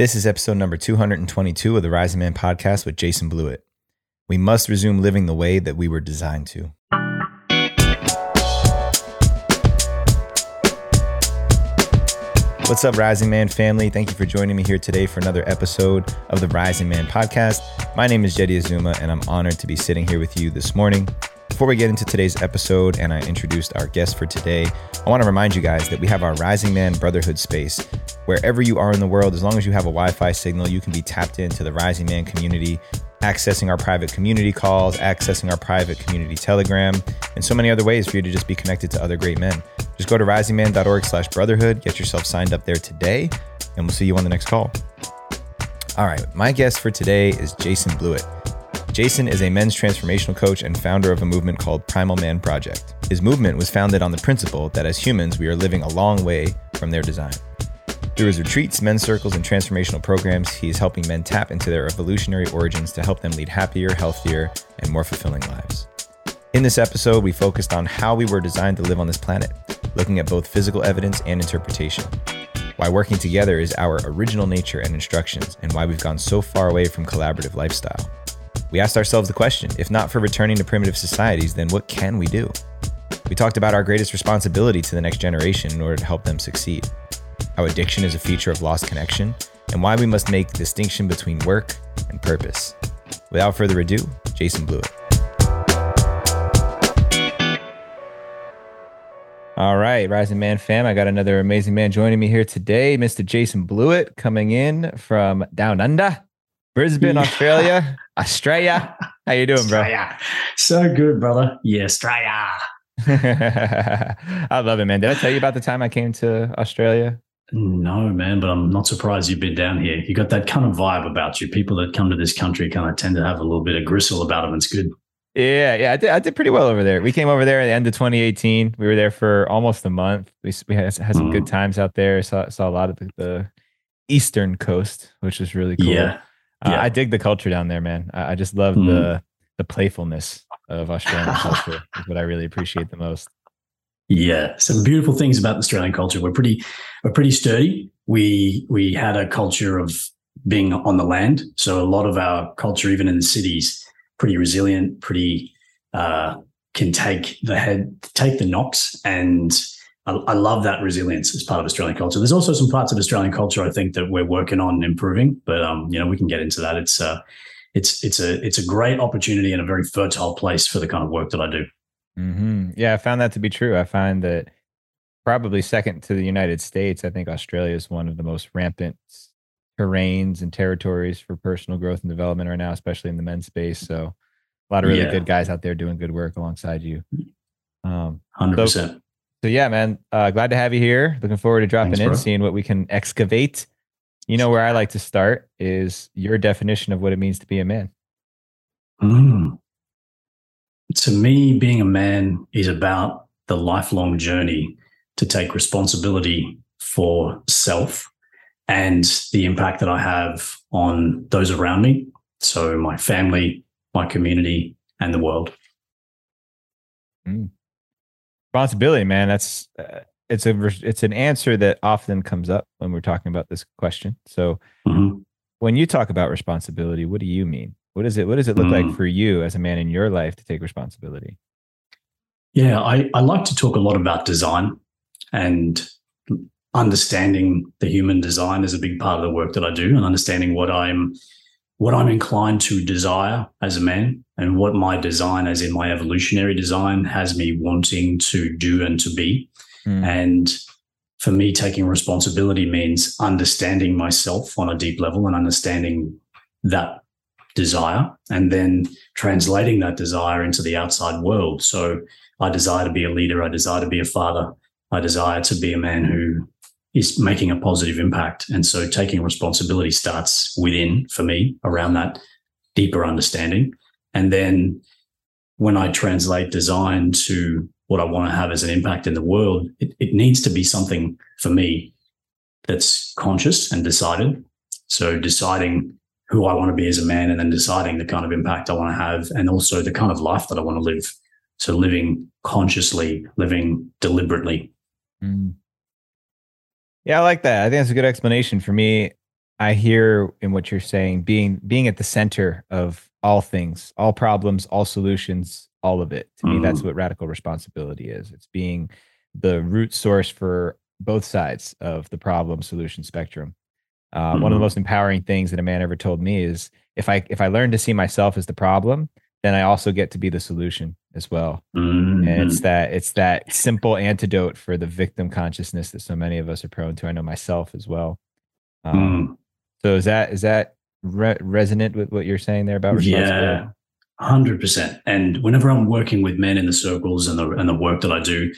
This is episode number 222 of the Rising Man podcast with Jason Bluett. We must resume living the way that we were designed to. What's up, Rising Man family? Thank you for joining me here today for another episode of the Rising Man podcast. My name is Jeddy Azuma, and I'm honored to be sitting here with you this morning. Before we get into today's episode and I introduced our guest for today, I want to remind you guys that we have our Rising Man Brotherhood space. Wherever you are in the world, as long as you have a Wi Fi signal, you can be tapped into the Rising Man community, accessing our private community calls, accessing our private community telegram, and so many other ways for you to just be connected to other great men. Just go to risingman.org slash brotherhood, get yourself signed up there today, and we'll see you on the next call. All right, my guest for today is Jason Bluett. Jason is a men's transformational coach and founder of a movement called Primal Man Project. His movement was founded on the principle that as humans, we are living a long way from their design. Through his retreats, men's circles, and transformational programs, he is helping men tap into their evolutionary origins to help them lead happier, healthier, and more fulfilling lives. In this episode, we focused on how we were designed to live on this planet, looking at both physical evidence and interpretation. Why working together is our original nature and instructions, and why we've gone so far away from collaborative lifestyle. We asked ourselves the question if not for returning to primitive societies, then what can we do? We talked about our greatest responsibility to the next generation in order to help them succeed, how addiction is a feature of lost connection, and why we must make distinction between work and purpose. Without further ado, Jason Bluett. All right, Rising Man fam, I got another amazing man joining me here today, Mr. Jason Bluett, coming in from down under, Brisbane, Australia, Australia. How you doing, bro? Australia. So good, brother. Yeah, Australia. I love it, man. Did I tell you about the time I came to Australia? No, man, but I'm not surprised you've been down here. You got that kind of vibe about you. People that come to this country kind of tend to have a little bit of gristle about them. It's good. Yeah, yeah, I did. I did pretty well over there. We came over there at the end of 2018. We were there for almost a month. We, we had, had some mm. good times out there. Saw saw a lot of the, the eastern coast, which was really cool. Yeah, uh, I dig the culture down there, man. I, I just love mm. the the playfulness of Australian culture. Is what I really appreciate the most. Yeah, some beautiful things about the Australian culture. We're pretty we're pretty sturdy. We we had a culture of being on the land, so a lot of our culture, even in the cities pretty resilient, pretty uh, can take the head, take the knocks, and I, I, love that resilience as part of Australian culture. There's also some parts of Australian culture I think that we're working on improving, but um, you know we can get into that. It's uh, it's it's a it's a great opportunity and a very fertile place for the kind of work that I do. Mm-hmm. Yeah, I found that to be true. I find that probably second to the United States, I think Australia is one of the most rampant terrains and territories for personal growth and development right now, especially in the men's space. So a lot of really yeah. good guys out there doing good work alongside you. Um, 100%. So, so yeah, man, uh, glad to have you here. Looking forward to dropping Thanks, in, bro. seeing what we can excavate. You know, where I like to start is your definition of what it means to be a man. Mm. To me, being a man is about the lifelong journey to take responsibility for self and the impact that I have on those around me. So, my family, my community, and the world. Mm. Responsibility, man. That's uh, it's a it's an answer that often comes up when we're talking about this question. So, mm-hmm. when you talk about responsibility, what do you mean? What does it What does it look mm. like for you as a man in your life to take responsibility? Yeah, I, I like to talk a lot about design and understanding the human design is a big part of the work that I do and understanding what I'm what I'm inclined to desire as a man and what my design as in my evolutionary design has me wanting to do and to be. Mm. And for me taking responsibility means understanding myself on a deep level and understanding that desire and then translating that desire into the outside world. So I desire to be a leader, I desire to be a father, I desire to be a man who is making a positive impact. And so taking responsibility starts within for me around that deeper understanding. And then when I translate design to what I want to have as an impact in the world, it, it needs to be something for me that's conscious and decided. So deciding who I want to be as a man and then deciding the kind of impact I want to have and also the kind of life that I want to live. So living consciously, living deliberately. Mm. Yeah, I like that. I think that's a good explanation for me. I hear in what you're saying being being at the center of all things, all problems, all solutions, all of it. To mm. me, that's mm. what radical responsibility is. It's being the root source for both sides of the problem solution spectrum. Uh, mm-hmm. One of the mm-hmm. most empowering things that a man ever told me is if I if I learn to see myself as the problem, then I also get to be the solution as well. Mm-hmm. And it's that it's that simple antidote for the victim consciousness that so many of us are prone to. I know myself as well. Um, mm. So is that is that re- resonant with what you're saying there about responsibility? Yeah, hundred percent. And whenever I'm working with men in the circles and the and the work that I do,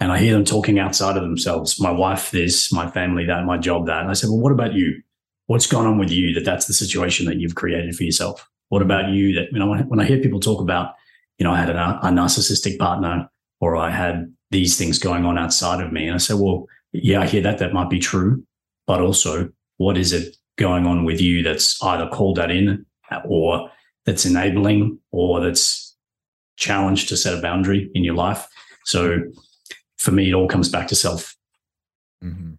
and I hear them talking outside of themselves, my wife this, my family that, my job that, and I said, well, what about you? What's gone on with you that that's the situation that you've created for yourself? What about you that you know when, when I hear people talk about, you know, I had a, a narcissistic partner or I had these things going on outside of me, and I say, well, yeah, I hear that that might be true, but also what is it going on with you that's either called that in or that's enabling or that's challenged to set a boundary in your life. So for me, it all comes back to self. Mm-hmm.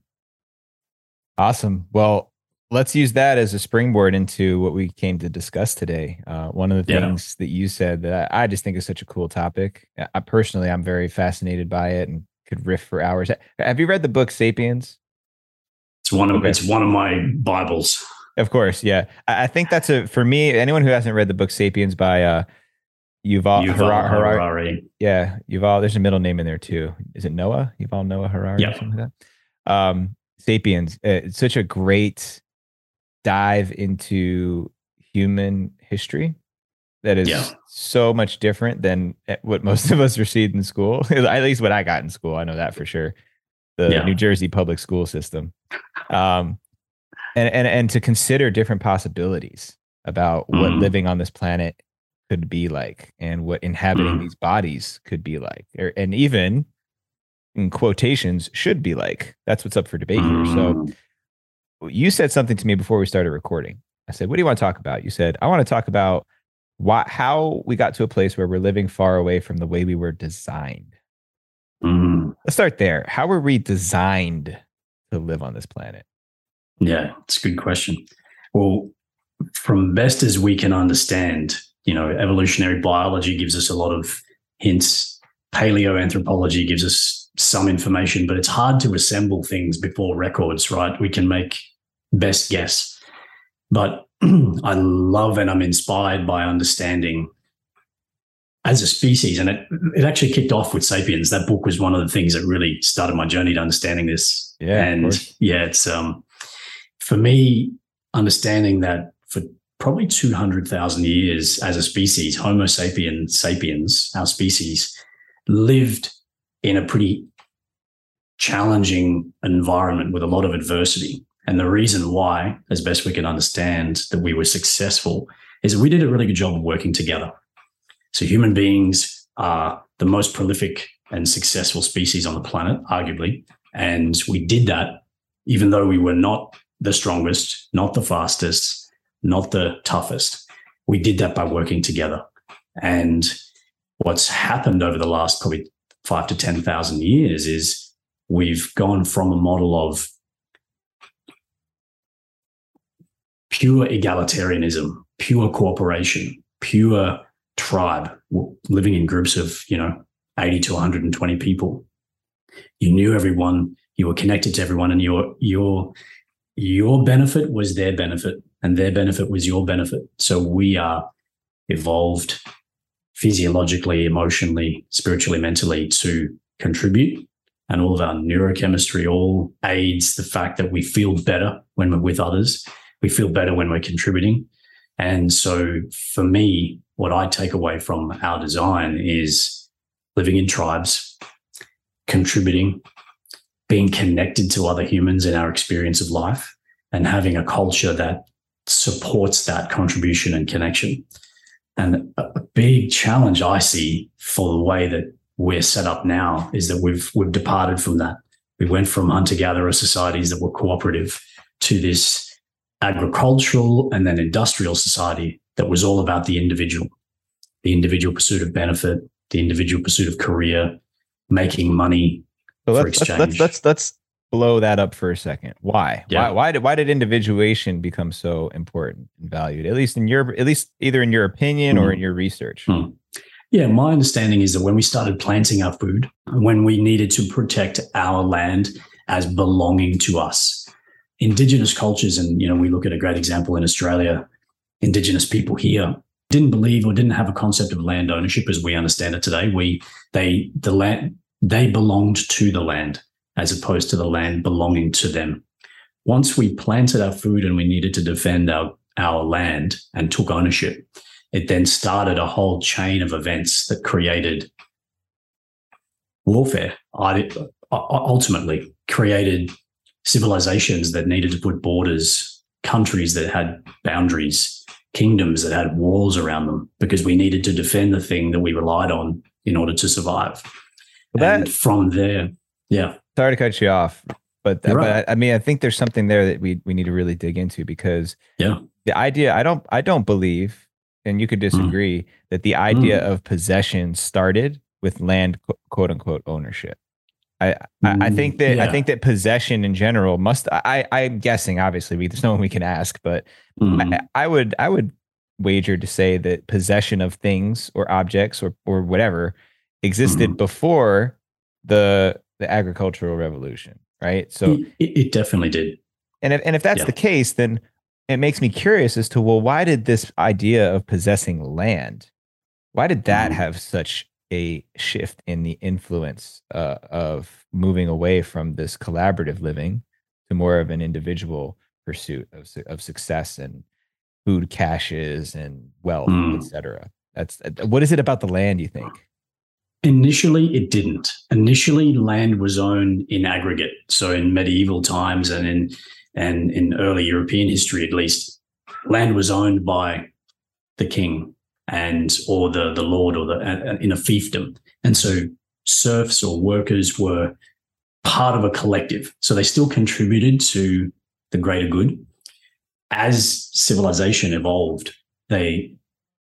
Awesome. Well, let's use that as a springboard into what we came to discuss today. Uh, one of the things yeah. that you said that I just think is such a cool topic. I personally, I'm very fascinated by it and could riff for hours. Have you read the book Sapiens? It's one of okay. it's one of my Bibles. Of course, yeah. I, I, think that's a for me. Anyone who hasn't read the book *Sapiens* by uh, Yuval, Yuval Harari, Harari. Yeah, Yuval. There's a middle name in there too. Is it Noah? Yuval Noah Harari yeah. or something like that. Um, *Sapiens*. Uh, it's such a great dive into human history that is yeah. so much different than eh, what most of us received in school. At least what I got in school. I know that for sure. The yeah. New Jersey public school system um, and and and to consider different possibilities about what mm. living on this planet could be like and what inhabiting mm. these bodies could be like or, and even in quotations should be like that's what's up for debate mm. here so mm. You said something to me before we started recording i said what do you want to talk about you said i want to talk about why, how we got to a place where we're living far away from the way we were designed mm. let's start there how were we designed to live on this planet? Yeah, it's a good question. Well, from best as we can understand, you know, evolutionary biology gives us a lot of hints. Paleoanthropology gives us some information, but it's hard to assemble things before records, right? We can make best guess. But I love and I'm inspired by understanding as a species. And it, it actually kicked off with Sapiens. That book was one of the things that really started my journey to understanding this. Yeah. And yeah, it's um for me, understanding that for probably 200,000 years as a species, Homo sapiens sapiens, our species, lived in a pretty challenging environment with a lot of adversity. And the reason why, as best we can understand, that we were successful is we did a really good job of working together. So human beings are the most prolific and successful species on the planet, arguably. And we did that even though we were not the strongest, not the fastest, not the toughest. We did that by working together. And what's happened over the last probably five to 10,000 years is we've gone from a model of pure egalitarianism, pure cooperation, pure tribe living in groups of, you know, 80 to 120 people. You knew everyone, you were connected to everyone, and your your your benefit was their benefit, and their benefit was your benefit. So we are evolved physiologically, emotionally, spiritually, mentally to contribute. And all of our neurochemistry all aids the fact that we feel better when we're with others. We feel better when we're contributing. And so for me, what I take away from our design is living in tribes, contributing, being connected to other humans in our experience of life, and having a culture that supports that contribution and connection. And a big challenge I see for the way that we're set up now is that we've we've departed from that. We went from hunter-gatherer societies that were cooperative to this agricultural and then industrial society that was all about the individual, the individual pursuit of benefit, the individual pursuit of career, making money so let's, let's, let's, let's, let's, blow that up for a second. Why? Yeah. Why? Why did why did individuation become so important and valued? At least in your at least either in your opinion or Mhm. in your research. Hmm. Yeah, my understanding is that when we started planting our food, when we needed to protect our land as belonging to us, indigenous cultures, and you know, we look at a great example in Australia, indigenous people here didn't believe or didn't have a concept of land ownership as we understand it today. We they the land they belonged to the land as opposed to the land belonging to them. Once we planted our food and we needed to defend our our land and took ownership, it then started a whole chain of events that created warfare. Ultimately, created civilizations that needed to put borders, countries that had boundaries, kingdoms that had walls around them, because we needed to defend the thing that we relied on in order to survive. Well, and from there, yeah, Sorry to cut you off, but, You're but. I, I mean, I think there's something there that we we need to really dig into because Yeah. the idea I don't I don't believe, and you could hmm. disagree that the idea hmm. of possession started with land quote unquote ownership. I, I, I think that I Mm, think that possession in general must I I'm guessing obviously we, there's no one we can ask but Mhm. I, I would I would wager to say that possession of things or objects or or whatever existed Mhm. before the the agricultural revolution, right? So it, it definitely did. and if and if that's Yeah. the case, then it makes me curious as to well, why did this idea of possessing land, why did that Mhm. have such a shift in the influence uh, of moving away from this collaborative living to more of an individual pursuit of of success and food caches and wealth, Mm. etc. That's uh, what is it about the land you think? Initially, it didn't. Initially, land was owned in aggregate. So in medieval times and in and in early European history, at least, land was owned by the king and or the the lord or the uh, in a fiefdom. And so serfs or workers were part of a collective. So they still contributed to the greater good. As civilization evolved, they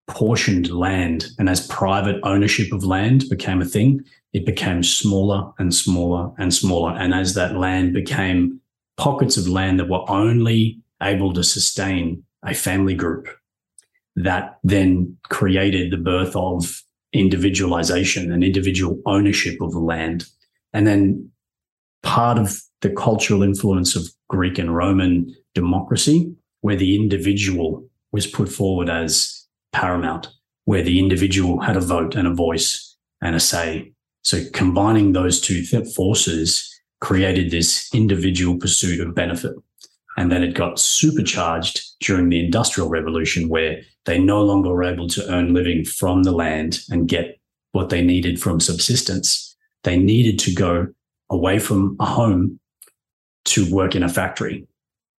portioned land and as private ownership of land became a thing it became smaller and smaller and smaller and as that land became pockets of land that were only able to sustain a family group that then created the birth of individualization and individual ownership of the land and then part of the cultural influence of greek and roman democracy where the individual was put forward as paramount, where the individual had a vote and a voice and a say. So combining those two forces created this individual pursuit of benefit. And then it got supercharged during the Industrial Revolution, where they no longer were able to earn living from the land and get what they needed from subsistence. They needed to go away from a home to work in a factory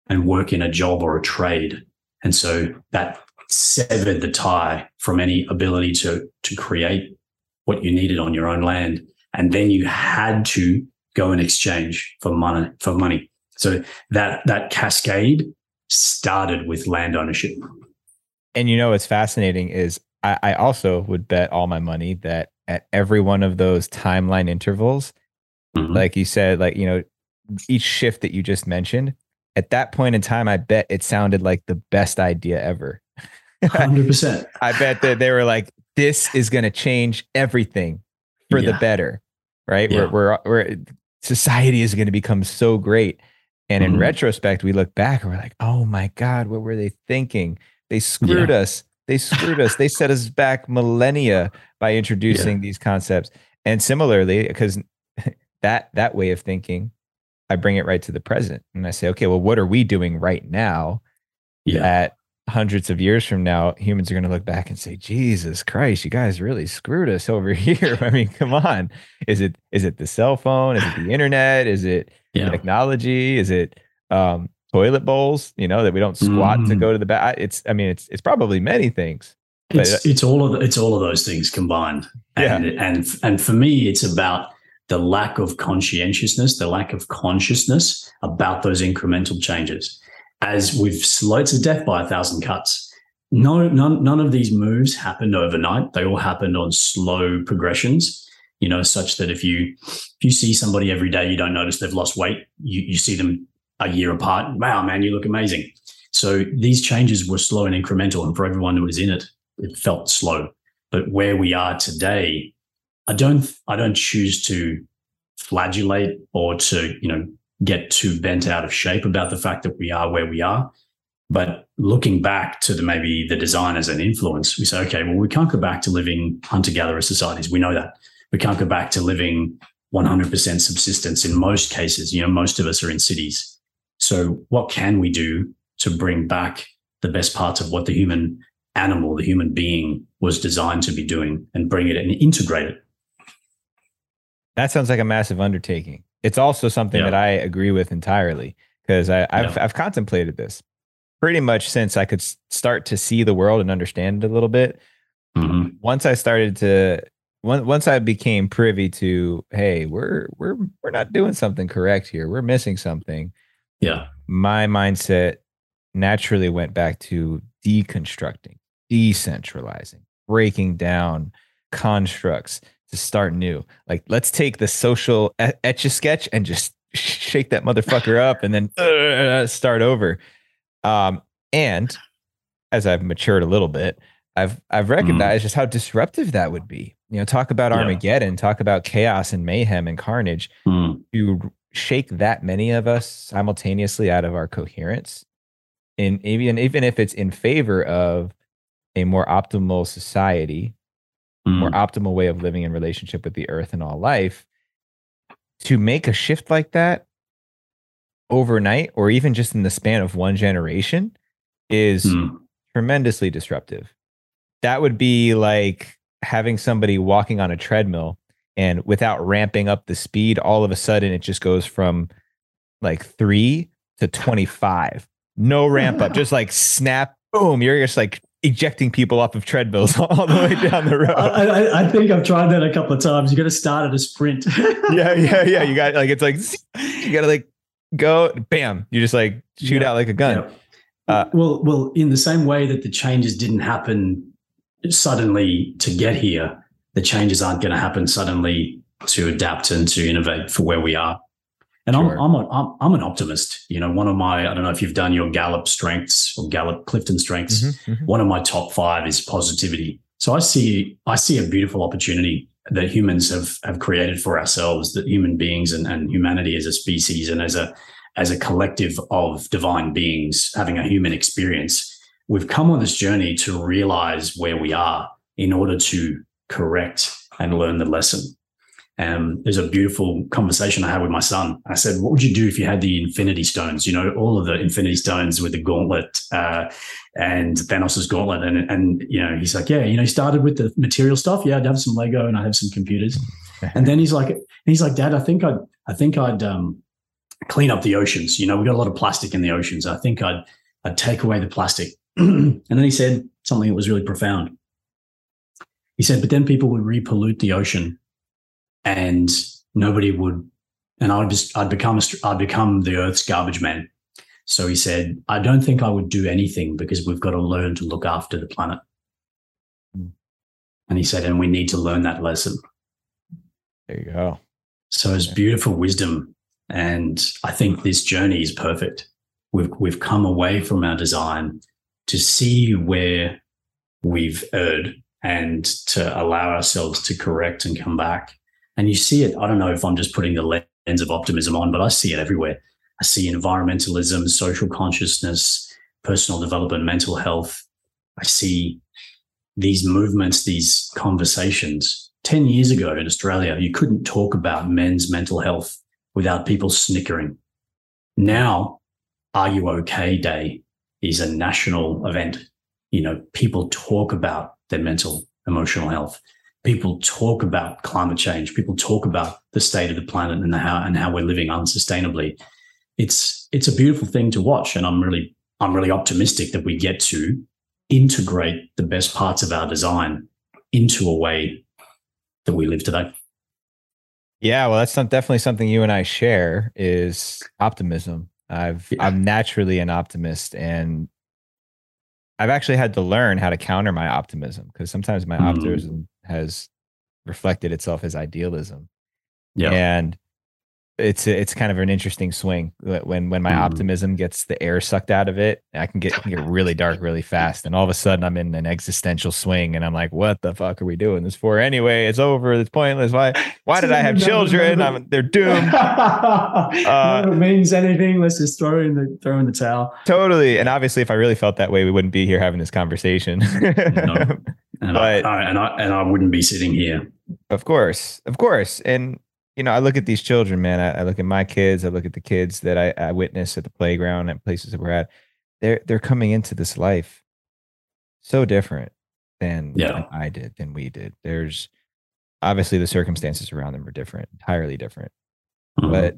and work in a job or a trade. And so that severed the tie from any ability to to create what you needed on your own land and then you had to go and exchange for money for money so that that cascade started with land ownership And you know what's fascinating is I, I also would bet all my money that at every one of those timeline intervals, Mhm. like you said, like you know, each shift that you just mentioned, at that point in time, I bet it sounded like the best idea ever. 100% I bet that they were like, "This is going to change everything for the better," right? Yeah. Where, where where society is going to become so great. And in Mhm. retrospect, we look back and we're like, "Oh my God, what were they thinking? They screwed us. They screwed us. They set us back millennia by introducing these concepts." And similarly, because that that way of thinking, I bring it right to the present, and I say, "Okay, well, what are we doing right now?" yeah that hundreds of years from now, humans are going to look back and say, "Jesus Christ, you guys really screwed us over here." I mean, come on. Is it is it the cell phone? Is it the internet? Is it yeah technology? Is it um, toilet bowls? You know that we don't squat to Mm. go to the bath. It's I mean, it's it's probably many things. It's it's all of the, it's all of those things combined Yeah. and and and for me it's about the lack of conscientiousness the lack of consciousness about those incremental changes as we've slowed a death by a thousand cuts no none, none of these moves happened overnight they all happened on slow progressions you know, such that if you if you see somebody every day, you don't notice they've lost weight. You you see them a year apart. Wow, man, you look amazing. So these changes were slow and incremental, and for everyone who was in it, it felt slow. But where we are today, I don't I don't choose to flagellate or to you know get too bent out of shape about the fact that we are where we are. But looking back to the maybe the design as an influence, we say, okay, well, we can't go back to living hunter-gatherer societies. We know that. We can't go back to living 100% subsistence in most cases. You know, most of us are in cities. So, what can we do to bring back the best parts of what the human animal, the human being was designed to be doing and bring it and integrate it? That sounds like a massive undertaking. It's also something yeah. that I agree with entirely because I've, yeah. I've contemplated this pretty much since I could start to see the world and understand it a little bit. Mm-hmm. Once I started to once I became privy to, hey, we're we're we're not doing something correct here. We're missing something. Yeah. My mindset naturally went back to deconstructing, decentralizing, breaking down constructs to start new. Like, let's take the social etch a sketch and just shake that motherfucker up and then uh, start over. Um, and as I've matured a little bit, I've I've mm-hmm. recognized mm. just how disruptive that would be. You know, talk about yeah. Armageddon, talk about chaos and mayhem and carnage. Mm. To shake that many of us simultaneously out of our coherence, and even even if it's in favor of a more optimal society, mm. more optimal way of living in relationship with the earth and all life, to make a shift like that overnight or even just in the span of one generation is mm. tremendously disruptive that would be like having somebody walking on a treadmill and without ramping up the speed, all of a sudden it just goes from like three to 25. No ramp up, just like snap, boom. You're just like ejecting people off of treadmills all the way down the road. I, I, think I've tried that a couple of times. You got to start at a sprint. yeah, yeah, yeah. You got like, it's like, you got to like go, bam. You just like shoot yeah. out like a gun. Yeah. Uh, well, well, in the same way that the changes didn't happen suddenly to get here, the changes aren't going to happen suddenly to adapt and to innovate for where we are. And sure. I'm, I'm, a, I'm, I'm, an optimist. You know, one of my, I don't know if you've done your Gallup strengths or Gallup Clifton strengths. Mm-hmm, mm-hmm. One of my top five is positivity. So I see, I see a beautiful opportunity that humans have, have created for ourselves, that human beings and, and humanity as a species and as a, as a collective of divine beings having a human experience we've come on this journey to realize where we are in order to correct and learn the lesson. Um, there's a beautiful conversation I had with my son. I said, "What would you do if you had the Infinity Stones? You know, all of the Infinity Stones with the gauntlet uh, and Thanos's gauntlet." And and you know, he's like, "Yeah, you know, he started with the material stuff. Yeah, I'd have some Lego and I'd have some computers." and then he's like, he's like, "Dad, I think I'd, I think I'd um, clean up the oceans. You know, we got a lot of plastic in the oceans. I think I'd, I'd take away the plastic and then he said something that was really profound. He said, but then people would repollute the ocean and nobody would, and I'd just, I'd become, a, I'd become the earth's garbage man. So he said, I don't think I would do anything because we've got to learn to look after the planet. And he said, and we need to learn that lesson. There you go. So it's beautiful wisdom. And I think this journey is perfect. We've, we've come away from our design to see where we've erred and to allow ourselves to correct and come back. And you see it. I don't know if I'm just putting the lens of optimism on, but I see it everywhere. I see environmentalism, social consciousness, personal development, mental health. I see these movements, these conversations. 10 years ago in Australia, you couldn't talk about men's mental health without people snickering. Now, Are You OK Day is a national event. You know, people talk about their mental, emotional health. People talk about climate change. People talk about the state of the planet and how and how we're living unsustainably. It's it's a beautiful thing to watch, and I'm really I'm really optimistic that we get to integrate the best parts of our design into a way that we live today. Yeah, well, that's definitely something you and I share is optimism. I've yeah. I'm naturally an optimist and I've actually had to learn how to counter my optimism because sometimes my mm. optimism has reflected itself as idealism. Yeah. And it's it's kind of an interesting swing when when my mm. optimism gets the air sucked out of it i can get, can get really dark really fast and all of a sudden i'm in an existential swing and i'm like what the fuck are we doing this for anyway? It's over it's pointless why why did i have children? I'm, they're doomed. Uh, it means anything let's just throw in the throw in the towel. Totally and obviously if i really felt that way we wouldn't be here having this conversation. No. and, but, I, and i and i wouldn't be sitting here. Of course of course and you know, I look at these children, man. I, I, look at my kids. I look at the kids that I, I witness at the playground and places that we're at. They're they're coming into this life so different than, yeah. I did, than we did. There's obviously the circumstances around them are different, entirely different. Mm-hmm. But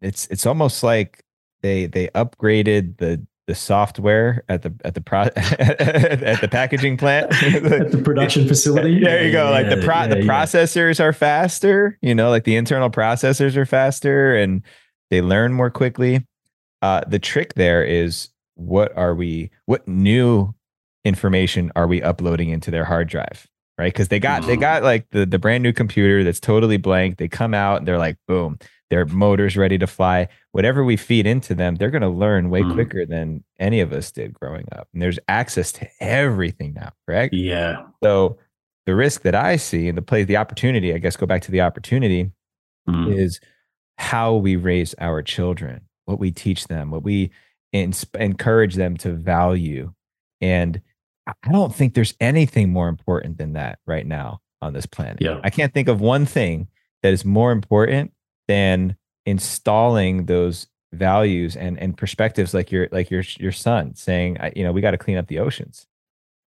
it's it's almost like they they upgraded the the software at the at the pro at the packaging plant at the production facility. There you go. Yeah, like the pro yeah, the yeah. processors are faster. You know, like the internal processors are faster and they learn more quickly. Uh, the trick there is what are we? What new information are we uploading into their hard drive? Right? Because they got mm. they got like the the brand new computer that's totally blank. They come out and they're like, boom their motors ready to fly. Whatever we feed into them, they're going to learn way mm. quicker than any of us did growing up. And there's access to everything now, correct? Yeah. So the risk that I see and the play, the opportunity, I guess, go back to the opportunity mm. is how we raise our children, what we teach them, what we encourage them to value. And I don't think there's anything more important than that right now on this planet. Yeah. I can't think of one thing that is more important than installing those values and and perspectives like your like your your son saying you know we got to clean up the oceans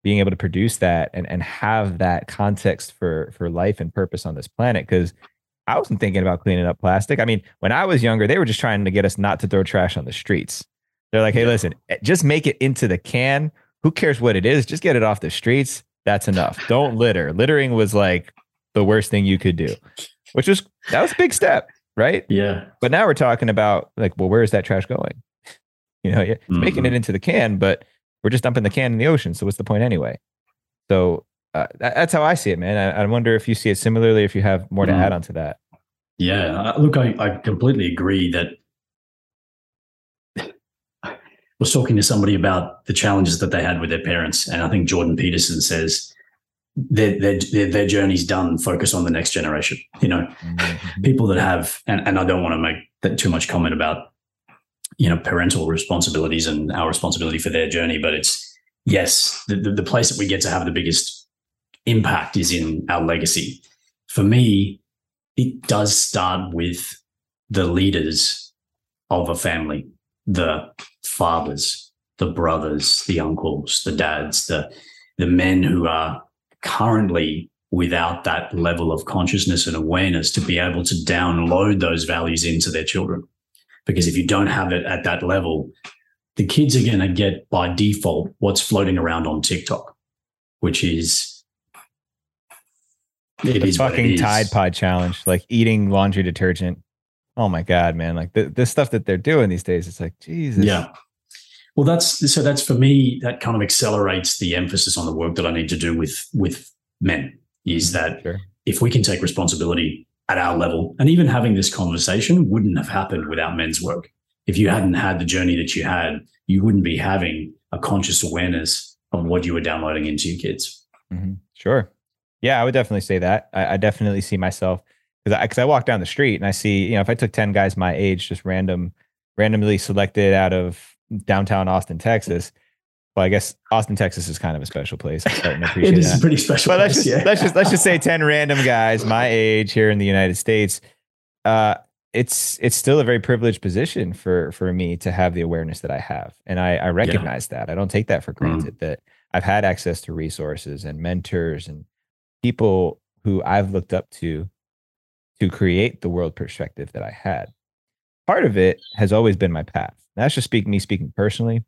being able to produce that and and have that context for for life and purpose on this planet because I wasn't thinking about cleaning up plastic. I mean, when I was younger, they were just trying to get us not to throw trash on the streets. They're like, "Hey, listen, eh, just make it into the can. Who cares what it is? Just get it off the streets. That's enough. Don't litter. Littering was like the worst thing you could do." Which was that was a big step right? Yeah. But now we're talking about like, well, where is that trash going? You know, it's mm-hmm. making it into the can, but we're just dumping the can in the ocean. So what's the point anyway? So uh, that, that's how I see it, man. I, I, wonder if you see it similarly, if you have more to mm. add on to that. Yeah, look, I, I completely agree that I was talking to somebody about the challenges that they had with their parents, and I think Jordan Peterson says their, their, their journey's done, focus on the next generation. You know, mm-hmm. people that have, and, and I don't want to make that too much comment about, you know, parental responsibilities and our responsibility for their journey, but it's, yes, the, the, the place that we get to have the biggest impact is in our legacy. For me, it does start with the leaders of a family, the fathers, the brothers, the uncles, the dads, the the men who are currently without that level of consciousness and awareness to be able to download those values into their children. Because if you don't have it at that level, the kids are going to get by default what's floating around on TikTok, which is it the is fucking Tide Pod challenge, like eating laundry detergent. Oh my god, man! Like the, the stuff that they're doing these days, it's like Jesus. Yeah, well, that's so. That's for me. That kind of accelerates the emphasis on the work that I need to do with with men. Is mm-hmm. that sure. if we can take responsibility at our level, and even having this conversation wouldn't have happened without men's work. If you hadn't had the journey that you had, you wouldn't be having a conscious awareness of what you were downloading into your kids. Mm-hmm. Sure. Yeah, I would definitely say that. I, I definitely see myself because I, cause I walk down the street and I see, you know, if I took 10 guys my age, just random, randomly selected out of downtown Austin, Texas. Well, I guess Austin, Texas is kind of a special place. I'm starting to appreciate it is that. a pretty special but place. Let's just, yeah. let's just let's just say ten random guys my age here in the United States. Uh, it's it's still a very privileged position for for me to have the awareness that I have, and I, I recognize yeah. that. I don't take that for mm. granted. Mm. That I've had access to resources and mentors and people who I've looked up to to create the world perspective that I had. Part of it has always been my path that's just speaking me speaking personally.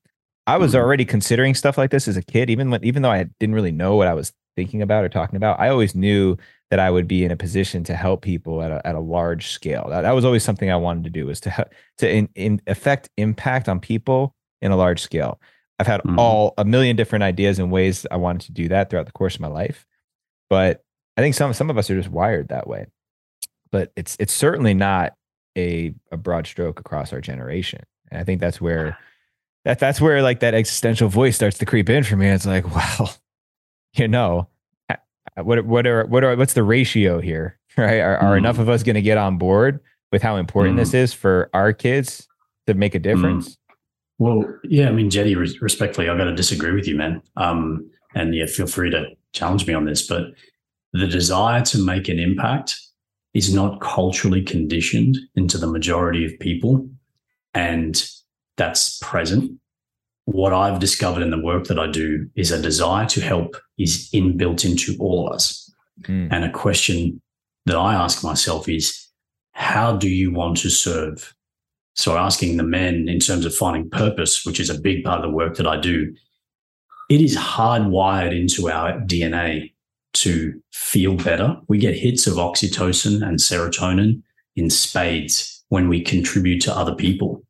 I was mm-hmm. already considering stuff like this as a kid, even when even though I didn't really know what I was thinking about or talking about. I always knew that I would be in a position to help people at a, at a large scale. That, that was always something I wanted to do was to to in, in affect impact on people in a large scale. I've had mm-hmm. all a million different ideas and ways I wanted to do that throughout the course of my life, but I think some some of us are just wired that way, but it's it's certainly not a a broad stroke across our generation. And I think that's where that that's where like that existential voice starts to creep in for me. It's like, well, you know, what what are what are what's the ratio here, right? Are, are mm. enough of us going to get on board with how important mm. this is for our kids to make a difference? Mm. Well, yeah, I mean, Jeddy, respectfully, I've got to disagree with you, man. Um, and yeah, feel free to challenge me on this, but the desire to make an impact is not culturally conditioned into the majority of people. And that's present. What I've discovered in the work that I do is a desire to help is inbuilt into all of us. Mm. And a question that I ask myself is, how do you want to serve? So asking the men in terms of finding purpose, which is a big part of the work that I do, it is hardwired into our DNA to feel better. We get hits of oxytocin and serotonin in spades when we contribute to other people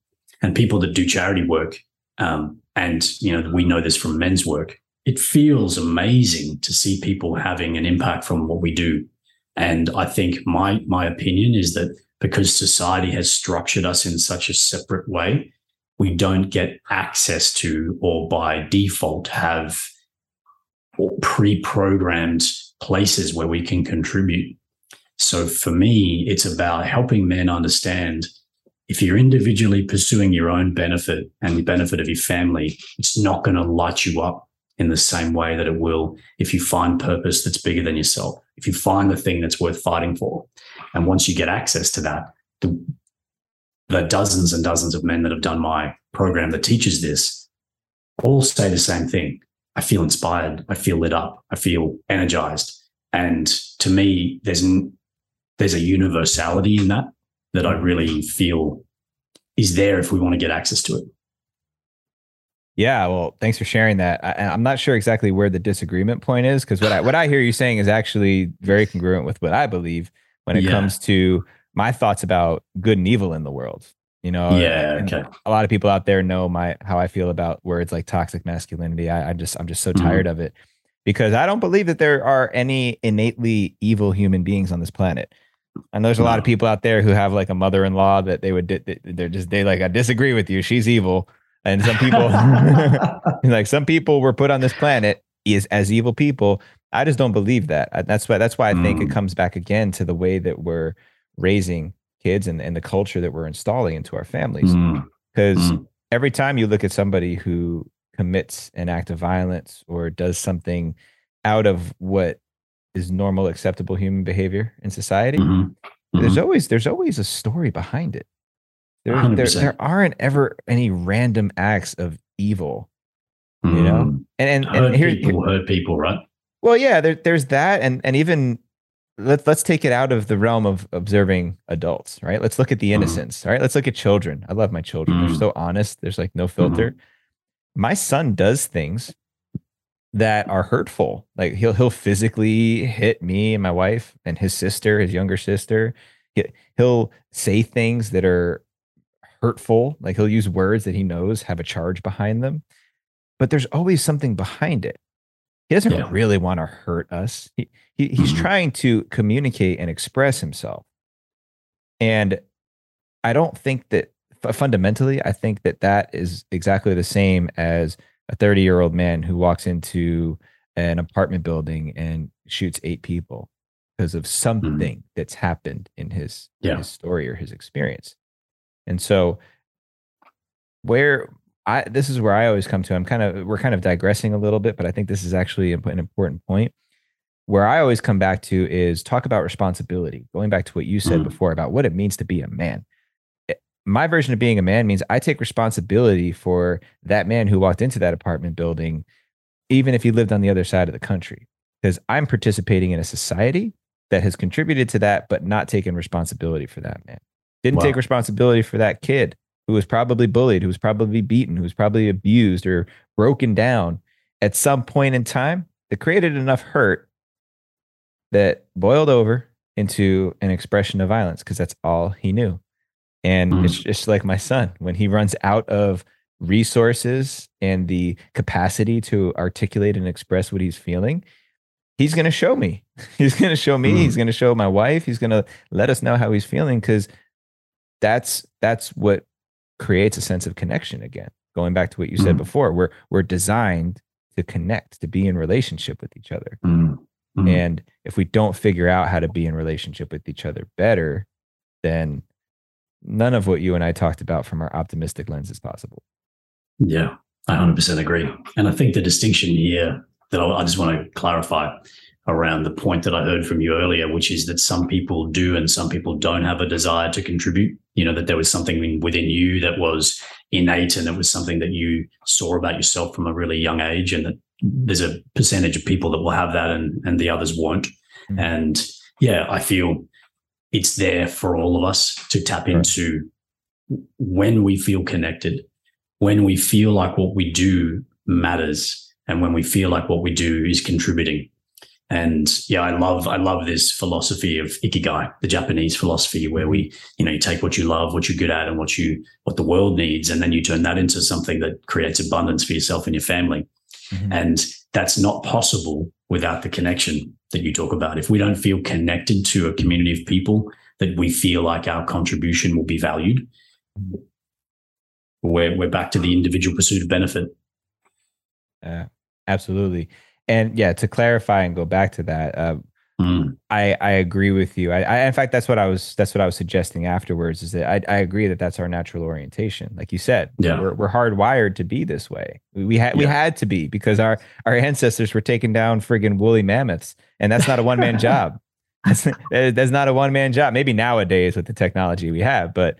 and people that do charity work. Um, and you know, we know this from men's work. It feels amazing to see people having an impact from what we do. And I think my my opinion is that because society has structured us in such a separate way, we don't get access to or by default have pre-programmed places where we can contribute. So for me, it's about helping men understand if you're individually pursuing your own benefit and the benefit of your family, it's not going to light you up in the same way that it will if you find purpose that's bigger than yourself, if you find the thing that's worth fighting for. And once you get access to that, the, the dozens and dozens of men that have done my program that teaches this all say the same thing. I feel inspired. I feel lit up. I feel energized. And to me, there's there's a universality in that that I really feel is there if we want to get access to it. Yeah, well, thanks for sharing that. I, am not sure exactly where the disagreement point is because what I what I hear you saying is actually very congruent with what I believe when it yeah. comes to my thoughts about good and evil in the world. You know, yeah, okay. A lot of people out there know my how I feel about words like toxic masculinity. I, I just I'm just so mm-hmm. tired of it because I don't believe that there are any innately evil human beings on this planet. And there's a lot of people out there who have like a mother-in-law that they would they're just they like I disagree with you. She's evil. And some people like some people were put on this planet is as evil people. I just don't believe that. That's why that's why I think mm. it comes back again to the way that we're raising kids and, and the culture that we're installing into our families. Because mm. mm. every time you look at somebody who commits an act of violence or does something out of what is normal, acceptable human behavior in society, mm-hmm. Mm-hmm. there's always there's always a story behind it. There, there, there aren't ever any random acts of evil, mm. you know. Mm. And and, hurt here, people hurt people, right? Well, yeah, there, there's that, and and even let's let's take it out of the realm of observing adults, right? Let's look at the mm. innocence, mm. right? Let's look at children. I love my children; mm. they're so honest. There's like no filter. Mm. My son does things that are hurtful. Like he'll he'll physically hit me and my wife and his sister, his younger sister. He'll say things that are hurtful. Like he'll use words that he knows have a charge behind them. But there's always something behind it. He doesn't yeah. really want to hurt us. He, he he's mm-hmm. trying to communicate and express himself. And I don't think that fundamentally, I think that that is exactly the same as a 30 year old man who walks into an apartment building and shoots eight people because of mm-hmm. something mm-hmm. that's happened in his, yeah. his story or his experience. And so, where I this is where I always come to. I'm kind of we're kind of digressing a little bit, but I think this is actually an important point. Where I always come back to is talk about responsibility. Going back to what you said mm-hmm. before about what it means to be a man. Eh, my version of being a man means I take responsibility for that man who walked into that apartment building, even if he lived on the other side of the country, because I'm participating in a society that has contributed to that, but not taken responsibility for that man. Didn't wow. take responsibility for that kid who was probably bullied, who was probably beaten, who was probably abused or broken down at some point in time that created enough hurt that boiled over into an expression of violence because that's all he knew. And mm. it's just like my son when he runs out of resources and the capacity to articulate and express what he's feeling, he's going to show me. He's going to show me. Mm. He's going to show my wife. He's going to let us know how he's feeling because that's that's what creates a sense of connection again. Going back to what you said mm. before, we're we're designed to connect, to be in relationship with each other. Mm. And if we don't figure out how to be in relationship with each other better, then none of what you and I talked about from our optimistic lens is possible. Yeah, I 100% agree. And I think the distinction here that I just want to clarify around the point that I heard from you earlier, which is that some people do and some people don't have a desire to contribute. You know, that there was something within you that was innate and it was something that you saw about yourself from a really young age, and that there's a percentage of people that will have that and, and the others won't. Mm-hmm. And yeah, I feel it's there for all of us to tap right. into when we feel connected, when we feel like what we do matters and when we feel like what we do is contributing. And yeah, I love I love this philosophy of ikigai, the Japanese philosophy where we, you know, you take what you love, what you're good at, and what you what the world needs, and then you turn that into something that creates abundance for yourself and your family. Mm-hmm. And that's not possible without the connection that you talk about. If we don't feel connected to a community of people that we feel like our contribution will be valued, we're, we're back to the individual pursuit of benefit. Uh, absolutely. And yeah, to clarify and go back to that, uh, mm. I I agree with you. I, I, in fact that's what I was that's what I was suggesting afterwards is that I, I agree that that's our natural orientation. Like you said, yeah. we're we're hardwired to be this way. We, we had yeah. we had to be because our our ancestors were taking down friggin' woolly mammoths, and that's not a one man job. That's, that's not a one man job. Maybe nowadays with the technology we have, but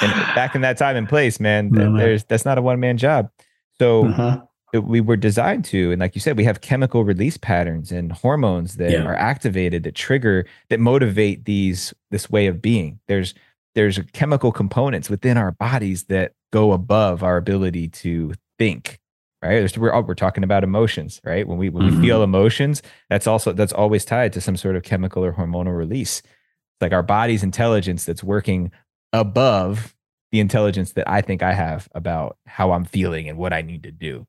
back in that time and place, man, no, there's that's not a one man job. So uh-huh we were designed to and like you said we have chemical release patterns and hormones that yeah. are activated that trigger that motivate these this way of being. There's there's chemical components within our bodies that go above our ability to think right? There's, we're, we're talking about emotions right? When we when mm-hmm. we feel emotions that's also that's always tied to some sort of chemical or hormonal release. It's like our body's intelligence that's working above the intelligence that i think i have about how i'm feeling and what i need to do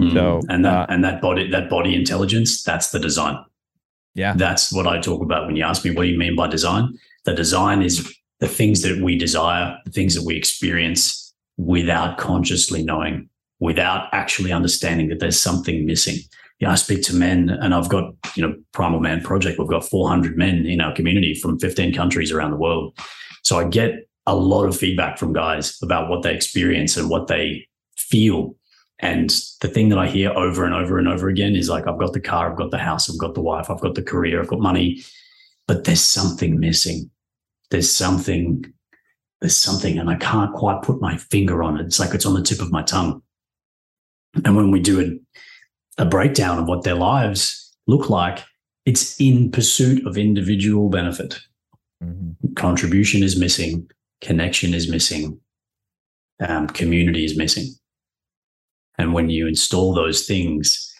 Mm. So and that uh, and that body that body intelligence, that's the design. Yeah. That's what I talk about when you ask me what do you mean by design? The design is the things that we desire, the things that we experience without consciously knowing, without actually understanding that there's something missing. Yeah, I speak to men and I've got, you know, Primal Man Project. We've got 400 men in our community from 15 countries around the world. So I get a lot of feedback from guys about what they experience and what they feel and the thing that I hear over and over and over again is like, I've got the car, I've got the house, I've got the wife, I've got the career, I've got money, but there's something missing. There's something, there's something, and I can't quite put my finger on it. It's like it's on the tip of my tongue. And when we do a, a breakdown of what their lives look like, it's in pursuit of individual benefit. Mm-hmm. Contribution is missing, connection is missing, um, community is missing. And when you install those things,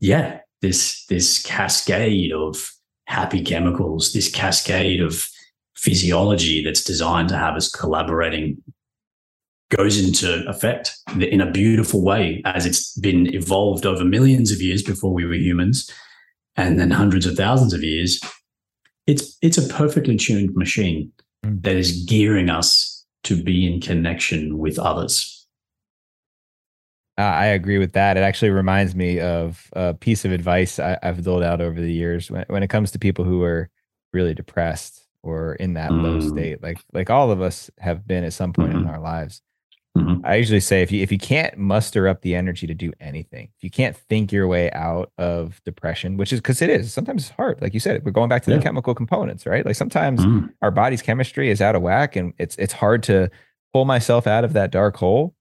yeah, this this cascade of happy chemicals, this cascade of physiology that's designed to have us collaborating goes into effect in a beautiful way as it's been evolved over millions of years before we were humans and then hundreds of thousands of years it's it's a perfectly tuned machine mm. that is gearing us to be in connection with others uh, I agree with that. It actually reminds me of a piece of advice I, have doled out over the years when, when it comes to people who are really depressed or in that mm. low state. Like like all of us have been at some point mm-hmm. in our lives. Mm-hmm. I usually say if you if you can't muster up the energy to do anything, if you can't think your way out of depression, which is because it is sometimes it's hard. Like you said, we're going back to yeah. the chemical components, right? Like sometimes mm. our body's chemistry is out of whack, and it's it's hard to pull myself out of that dark hole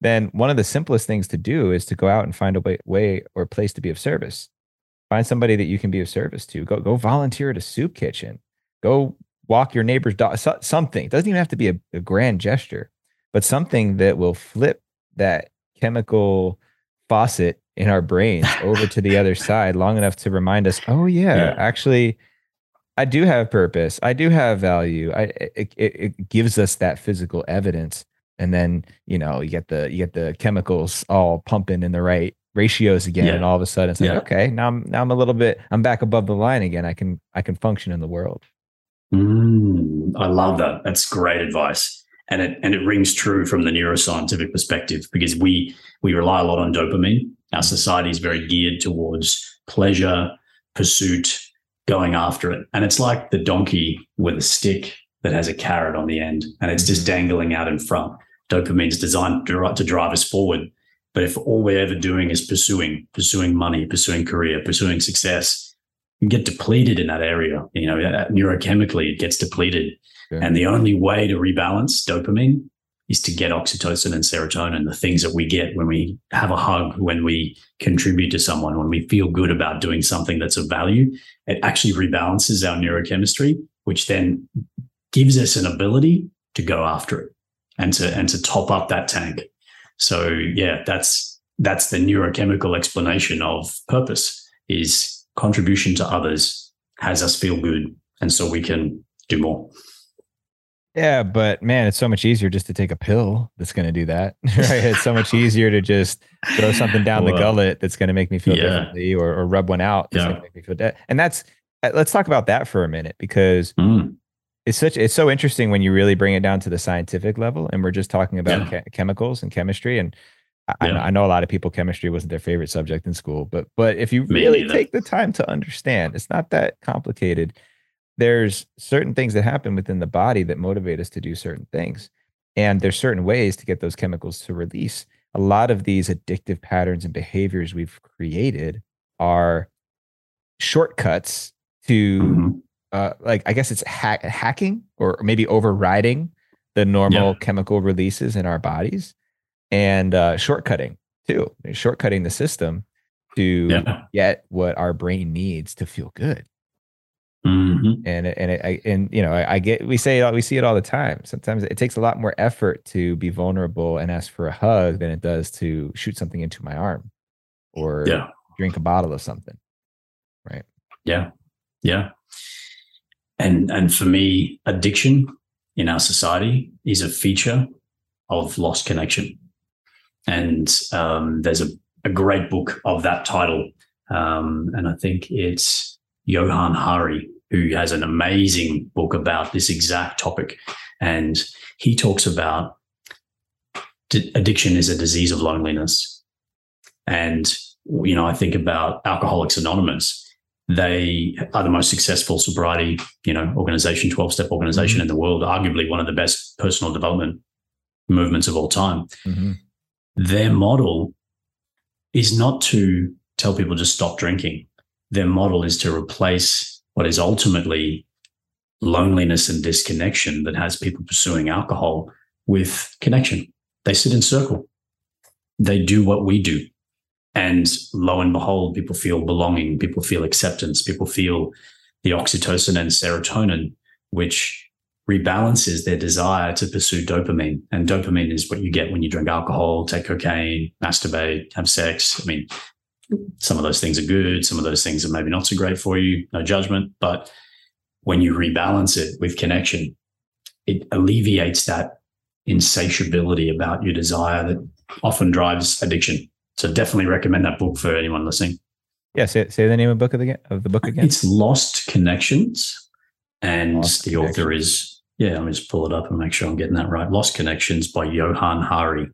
then one of the simplest things to do is to go out and find a way, way or place to be of service. Find somebody that you can be of service to. Go go volunteer at a soup kitchen. Go walk your neighbor's dog. Something it doesn't even have to be a, a grand gesture, but something that will flip that chemical faucet in our brains over to the other side long enough to remind us, oh yeah, yeah. actually, I do have purpose. I do have value. I it, it, it gives us that physical evidence and then you know you get the you get the chemicals all pumping in the right ratios again, Yeah. and all of a sudden it's like, Yeah. okay, now I'm now I'm a little bit, I'm back above the line again. I can I can function in the world. Mm, I love that. That's great advice. And it and it rings true from the neuroscientific perspective because we we rely a lot on dopamine. Our society is very geared towards pleasure, pursuit, going after it. And it's like the donkey with a stick that has a carrot on the end and it's just dangling out in front. Dopamine's designed to drive us forward. But if all we're ever doing is pursuing, pursuing money, pursuing career, pursuing success, you get depleted in that area. You know, neurochemically, it gets depleted. Yeah. And the only way to rebalance dopamine is to get oxytocin and serotonin, the things that we get when we have a hug, when we contribute to someone, when we feel good about doing something that's of value. It actually rebalances our neurochemistry, which then gives us an ability to go after it and to and to top up that tank. So yeah, that's that's the neurochemical explanation of purpose is contribution to others has us feel good and so we can do more. Yeah, but man, it's so much easier just to take a pill that's going to do that. Right? It's so much easier to just throw something down the gullet that's going to make me feel yeah. differently, or, or rub one out that's Yeah. going to make me feel dead. And that's uh, let's talk about that for a minute because Mm, it's such it's so interesting when you really bring it down to the scientific level, and we're just talking about Yeah. che- chemicals and chemistry. And I, I know- Yeah. I know a lot of people chemistry wasn't their favorite subject in school, but but if you really take the time to understand, it's not that complicated there's certain things that happen within the body that motivate us to do certain things. And there's certain ways to get those chemicals to release. A lot of these addictive patterns and behaviors we've created are shortcuts to, mhm. Uh, like, I guess it's hack- hacking or maybe overriding the normal Yeah. chemical releases in our bodies and uh, shortcutting too, shortcutting the system to Yeah. get what our brain needs to feel good Mhm. and and it, I and you know I, I get we say it all, we see it all the time. Sometimes it takes a lot more effort to be vulnerable and ask for a hug than it does to shoot something into my arm or Yeah. drink a bottle of something. Right. Yeah. Yeah. And and for me, addiction in our society is a feature of lost connection. And um, there's a, a great book of that title. Um, and I think it's Johann Hari, who has an amazing book about this exact topic. And he talks about addiction is a disease of loneliness. And, you know, I think about Alcoholics Anonymous they are the most successful sobriety, you know, organization, 12 step organization in the world, arguably one of the best personal development movements of all time. Mhm. Their model is not to tell people to stop drinking. Their model is to replace what is ultimately loneliness and disconnection that has people pursuing alcohol with connection. They sit in circle. They do what we do. And lo and behold, people feel belonging, people feel acceptance, people feel the oxytocin and serotonin, which rebalances their desire to pursue dopamine. And dopamine is what you get when you drink alcohol, take cocaine, masturbate, have sex. I mean, some of those things are good, some of those things are maybe not so great for you, no judgment. But when you rebalance it with connection, it alleviates that insatiability about your desire that often drives addiction. So definitely recommend that book for anyone listening. Yeah. Say, say the name of the book of the, of the book again. It's Lost Connections, and Lost the author is yeah. Let me just pull it up and make sure I'm getting that right. Lost Connections by Johann Hari.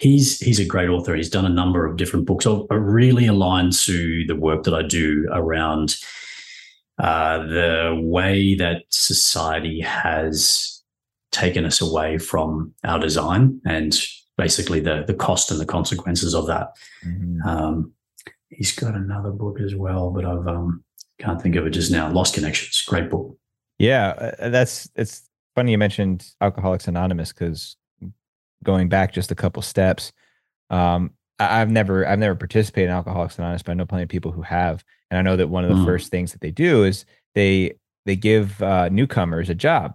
He's he's a great author. He's done a number of different books. I I really aligned to the work that I do around uh, the way that society has taken us away from our design and basically the the cost and the consequences of that. Mhm. Um, he's got another book as well, but I've um, can't think of it just now. Lost Connections, great book. Yeah, uh, that's it's funny you mentioned Alcoholics Anonymous because going back just a couple steps, um, I, I've never I've never participated in Alcoholics Anonymous, but I know plenty of people who have, and I know that one of the Mm. first things that they do is they they give uh, newcomers a job,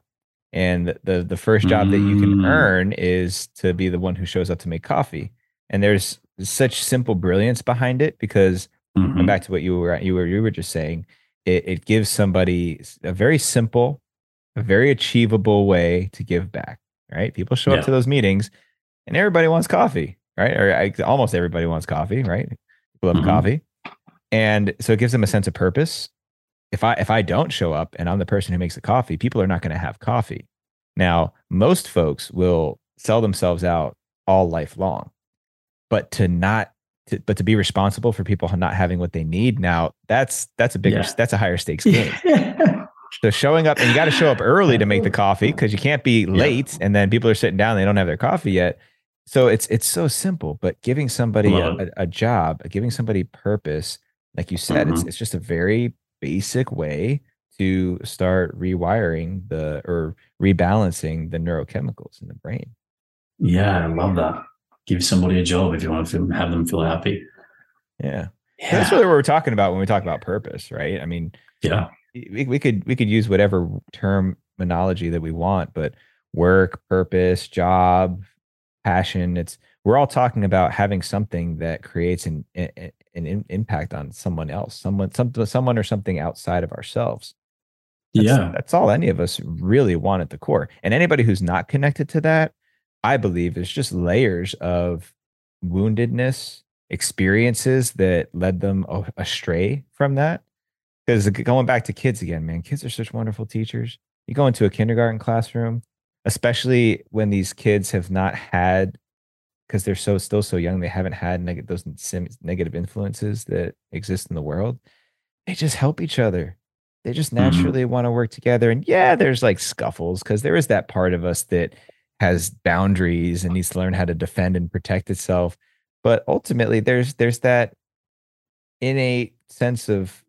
and the, the first job that you can Mm. earn is to be the one who shows up to make coffee, and there's such simple brilliance behind it because Mhm. and back to what you were you were you were just saying it, it gives somebody a very simple a very achievable way to give back right people show Yeah. up to those meetings and everybody wants coffee right or I, almost everybody wants coffee right who love mm-hmm. coffee. And so it gives them a sense of purpose. If I if I don't show up and I'm the person who makes the coffee, people are not going to have coffee. Now, most folks will sell themselves out all life long. But to not to, but to be responsible for people not having what they need now that's that's a bigger yeah. that's a higher stakes game so showing up and you got to show up early to make the coffee because you can't be late yeah. and then people are sitting down they don't have their coffee yet so it's it's so simple but giving somebody a, a, job giving somebody purpose like you said mm-hmm. it's it's just a very basic way to start rewiring the or rebalancing the neurochemicals in the brain yeah, I love that. Give somebody a job if you want to have them feel happy. Yeah. yeah. That's really what we're talking about when we talk about purpose, right? I mean, yeah, we, we could we could use whatever terminology that we want, but work, purpose, job, passion, it's we're all talking about having something that creates an an impact on someone else, someone some, someone or something outside of ourselves. That's, yeah. That's all any of us really want at the core. And anybody who's not connected to that, I believe is just layers of woundedness, experiences that led them astray from that. Because going back to kids again, man, kids are such wonderful teachers. You go into a kindergarten classroom, especially when these kids have not had, because they're so still so young, they haven't had neg- those negative influences that exist in the world. They just help each other. They just mm-hmm. naturally mm-hmm. want to work together. And yeah, there's like scuffles because there is that part of us that has boundaries and needs to learn how to defend and protect itself. But ultimately, there's there's that innate sense of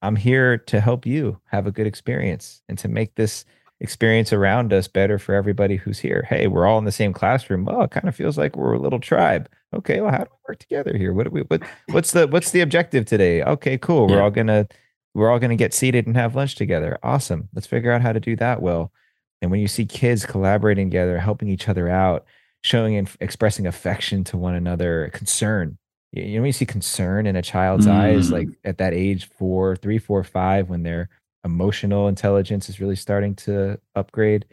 I'm here to help you have a good experience and to make this experience around us better for everybody who's here. Hey, we're all in the same classroom. Oh, it kind of feels like we're a little tribe. Okay, well, how do we work together here? What do we what what's the what's the objective today? Okay, cool. We're all gonna we're all gonna get seated and have lunch together. Awesome. Let's figure out how to do that well. And when you see kids collaborating together, helping each other out, showing and expressing affection to one another, concern. You know, when you see concern in a child's mm. eyes, like mm. at that age, four, three, four, five, when their emotional intelligence is really starting to upgrade,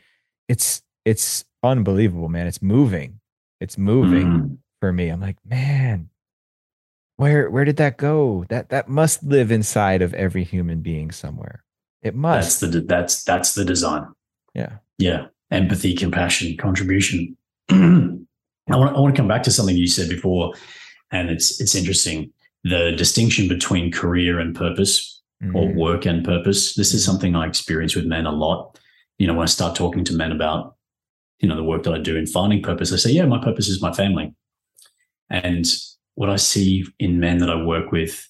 it's it's unbelievable, man. It's moving. It's moving mm. for me. I'm like, man, where where did that go? That that must live inside of every human being somewhere. It must. That's the that's that's the design. Yeah. Yeah. Empathy, compassion, contribution. I want, I want to come back to something you said before, and it's it's interesting. The distinction between career and purpose mm-hmm. or work and purpose. This is something I experience with men a lot. You know, when I start talking to men about, you know, the work that I do in finding purpose, I say, yeah, my purpose is my family. And what I see in men that I work with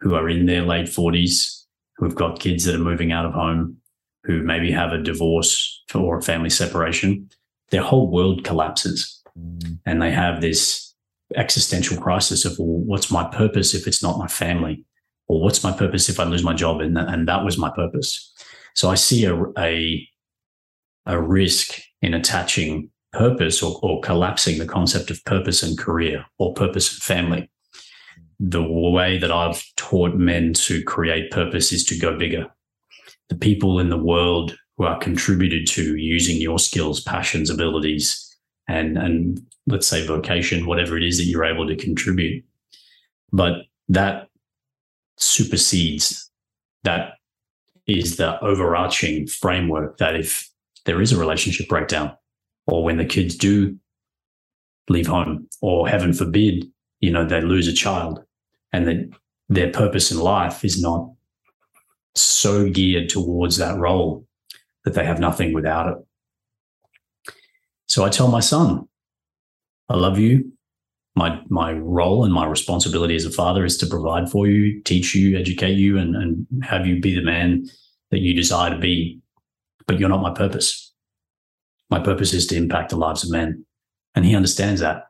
who are in their late 40s, who have got kids that are moving out of home, who maybe have a divorce or a family separation, their whole world collapses. Mm. And they have this existential crisis of, well, what's my purpose if it's not my family? Or what's my purpose if I lose my job? And, and that was my purpose. So I see a, a, a risk in attaching purpose or, or collapsing the concept of purpose and career or purpose and family. The way that I've taught men to create purpose is to go bigger the people in the world who are contributed to using your skills, passions, abilities, and and let's say vocation, whatever it is that you're able to contribute. But that supersedes that is the overarching framework that if there is a relationship breakdown or when the kids do leave home or heaven forbid you know they lose a child and that their purpose in life is not so geared towards that role that they have nothing without it. So I tell my son, I love you. My my role and my responsibility as a father is to provide for you, teach you, educate you, and, and have you be the man that you desire to be. But you're not my purpose. My purpose is to impact the lives of men. And he understands that.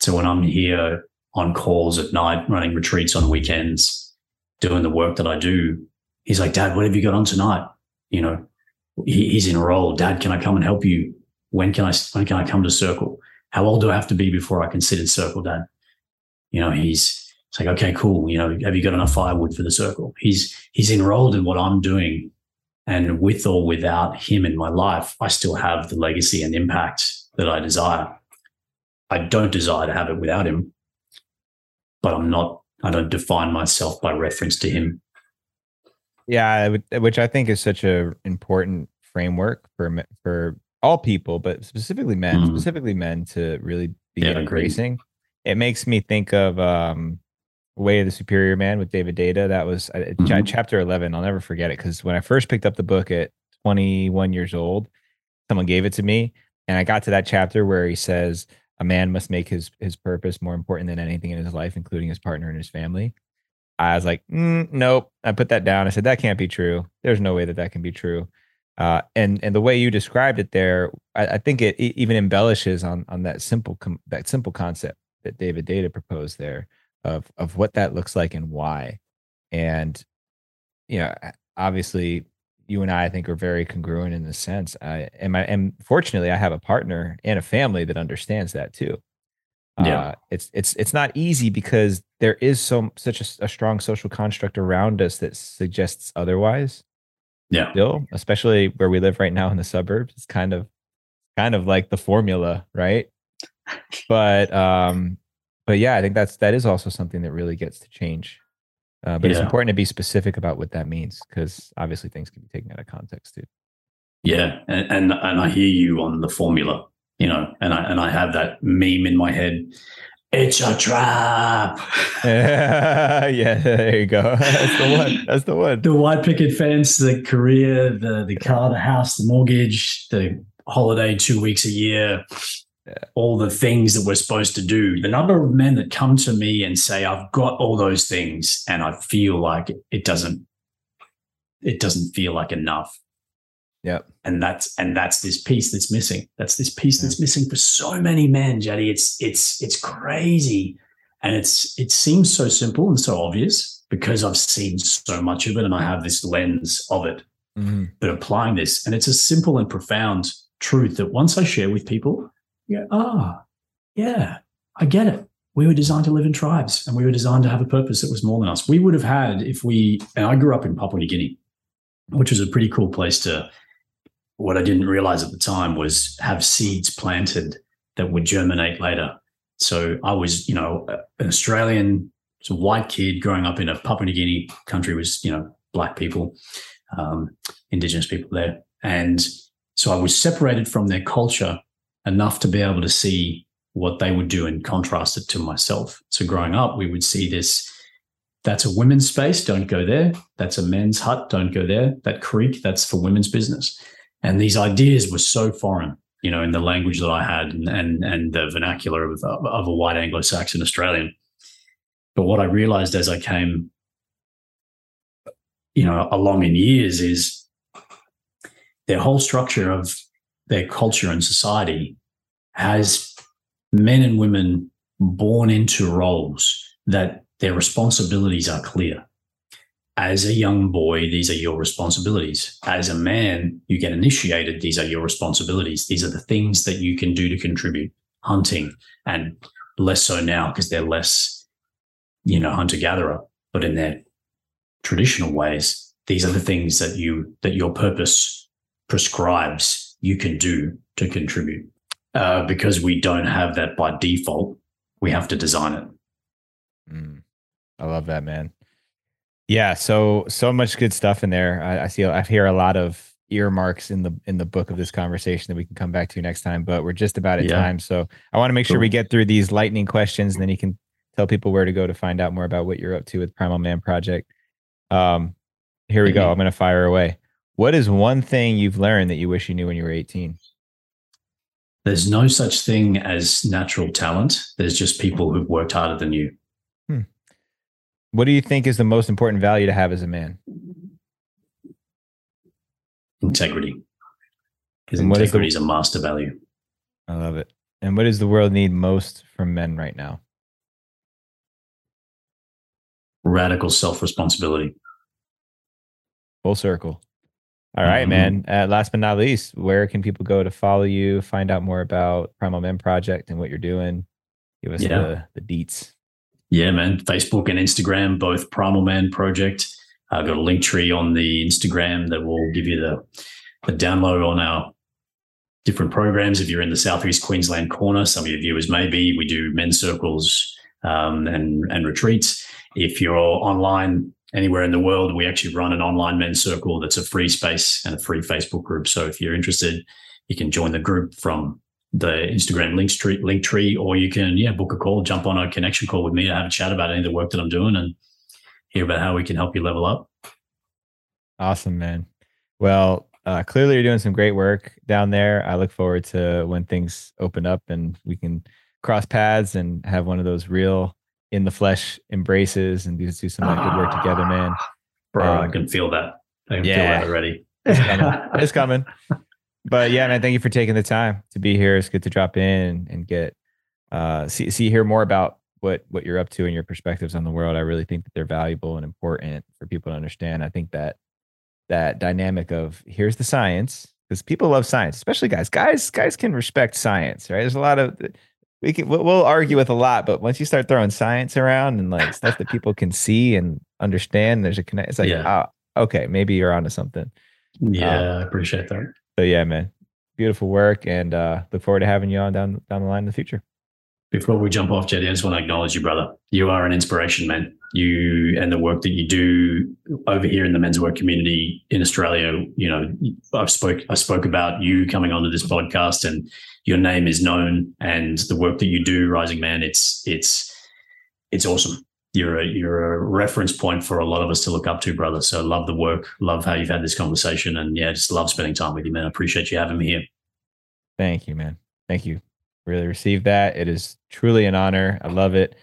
So when I'm here on calls at night, running retreats on weekends, doing the work that I do, he's like, Dad, what have you got on tonight? You know, he, he's enrolled. Dad, can I come and help you? When can I when can I come to Circle? How old do I have to be before I can sit in Circle, Dad? You know, he's it's like, okay, cool. You know, have you got enough firewood for the circle? He's he's enrolled in what I'm doing. And with or without him in my life, I still have the legacy and impact that I desire. I don't desire to have it without him, but I'm not I don't define myself by reference to him. Yeah, which I think is such a important framework for for all people, but specifically men, mm. specifically men to really be yeah, embracing. It makes me think of um, Way of the Superior Man with David Deida. That was uh, mm-hmm. chapter 11. I'll never forget it because when I first picked up the book at 21 years old, someone gave it to me. And I got to that chapter where he says, a man must make his his purpose more important than anything in his life, including his partner and his family. I was like, mm, nope. I put that down. I said that can't be true. There's no way that that can be true. Uh, and and the way you described it there, I, I think it, it, even embellishes on on that simple com- that simple concept that David Deida proposed there of of what that looks like and why. And you know, obviously, you and I, I think, are very congruent in this sense. I and I am fortunately, I have a partner and a family that understands that too. Yeah, uh, it's it's it's not easy because there is so such a, a strong social construct around us that suggests otherwise. Yeah, still, especially where we live right now in the suburbs, it's kind of kind of like the formula, right? But um, but yeah, I think that's that is also something that really gets to change. Uh, but yeah. it's important to be specific about what that means because obviously things can be taken out of context too. Yeah, and, and and I hear you on the formula, you know, and I and I have that meme in my head. It's a trap. yeah, there you go. That's the one. That's the one. The white picket fence, the career, the the car, the house, the mortgage, the holiday two weeks a year, all the things that we're supposed to do. The number of men that come to me and say, I've got all those things and I feel like it doesn't, it doesn't feel like enough. Yeah. And that's and that's this piece that's missing. That's this piece that's missing for so many men, Jeddy. It's it's it's crazy. And it's it seems so simple and so obvious because I've seen so much of it and I have this lens of it. Mm-hmm. But applying this, and it's a simple and profound truth that once I share with people, you ah, oh, yeah, I get it. We were designed to live in tribes and we were designed to have a purpose that was more than us. We would have had if we, and I grew up in Papua New Guinea, which was a pretty cool place to, what I didn't realize at the time was have seeds planted that would germinate later. So I was, you know, an Australian, a white kid growing up in a Papua New Guinea country was, you know, black people, um, indigenous people there. And so I was separated from their culture enough to be able to see what they would do and contrast it to myself. So growing up, we would see this that's a women's space, don't go there. That's a men's hut, don't go there. That creek, that's for women's business. And these ideas were so foreign, you know, in the language that I had and and, and the vernacular of, of a white Anglo-Saxon Australian. But what I realized as I came, you know, along in years is their whole structure of their culture and society has men and women born into roles that their responsibilities are clear. As a young boy, these are your responsibilities. As a man, you get initiated, these are your responsibilities. These are the things that you can do to contribute. Hunting, and less so now because they're less, you know, hunter gatherer, but in their traditional ways, these are the things that you that your purpose prescribes you can do to contribute. Uh, because we don't have that by default, we have to design it. Mm, I love that, man. Yeah, so so much good stuff in there. I, I see. I hear a lot of earmarks in the in the book of this conversation that we can come back to next time. But we're just about at yeah. time, so I want to make sure we get through these lightning questions, and then you can tell people where to go to find out more about what you're up to with Primal Man Project. Um, here we mm-hmm. go. I'm going to fire away. What is one thing you've learned that you wish you knew when you were 18? There's no such thing as natural talent. There's just people who've worked harder than you. What do you think is the most important value to have as a man? Integrity. Because integrity is, the, is a master value. I love it. And what does the world need most from men right now? Radical self responsibility. Full circle. All right, mm-hmm. man. Uh, last but not least, where can people go to follow you, find out more about Primal Men Project and what you're doing? Give us yeah. the, the deets. Yeah, man. Facebook and Instagram, both Primal Man Project. I've got a Linktree on the Instagram that will give you the, the download on our different programs. If you're in the Southeast Queensland corner, some of your viewers may be, we do men's circles um, and, and retreats. If you're online anywhere in the world, we actually run an online men's circle that's a free space and a free Facebook group. So if you're interested, you can join the group from the Instagram Linktree, link tree, or you can yeah book a call, jump on a connection call with me to have a chat about any of the work that I'm doing and hear about how we can help you level up. Awesome, man. Well, uh, clearly you're doing some great work down there. I look forward to when things open up and we can cross paths and have one of those real in the flesh embraces and do, do some like, good work together, man. Bro, um, I can feel that. I can yeah, feel that already. It's coming. it's coming. But yeah, man, thank you for taking the time to be here. It's good to drop in and get uh see see hear more about what what you're up to and your perspectives on the world. I really think that they're valuable and important for people to understand. I think that that dynamic of here's the science because people love science, especially guys. Guys, guys can respect science, right? There's a lot of we can we'll, argue with a lot, but once you start throwing science around and like stuff that people can see and understand, there's a connect. It's like, yeah. oh, okay, maybe you're onto something. Yeah, um, I appreciate that. So yeah, man, beautiful work, and uh, look forward to having you on down down the line in the future. Before we jump off, Jeddy, I just want to acknowledge you, brother. You are an inspiration, man. You and the work that you do over here in the men's work community in Australia. You know, I've spoke I spoke about you coming onto this podcast, and your name is known, and the work that you do, Rising Man. It's it's it's awesome. You're a you're a reference point for a lot of us to look up to, brother. So love the work, love how you've had this conversation, and yeah, just love spending time with you, man. I appreciate you having me here. Thank you, man. Thank you really received that. It is truly an honor. I love it.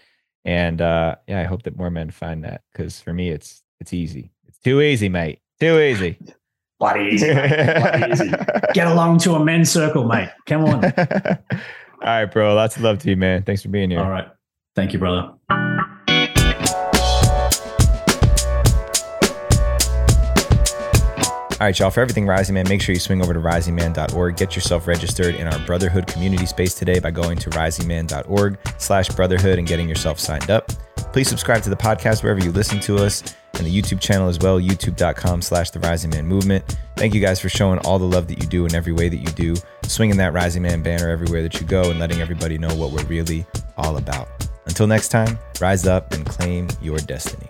And uh, yeah, I hope that more men find that because for me, it's it's easy. It's too easy, mate. Too easy. Bloody easy. Bloody easy. Get along to a men's circle, mate. Come on. All right, bro. Lots of love to you, man. Thanks for being here. All right. Thank you, brother. All right, y'all, for everything Rising Man, make sure you swing over to risingman.org. Get yourself registered in our Brotherhood community space today by going to risingman.org slash brotherhood and getting yourself signed up. Please subscribe to the podcast wherever you listen to us and the YouTube channel as well, youtube.com slash the Rising Man Movement. Thank you guys for showing all the love that you do in every way that you do, swinging that Rising Man banner everywhere that you go and letting everybody know what we're really all about. Until next time, rise up and claim your destiny.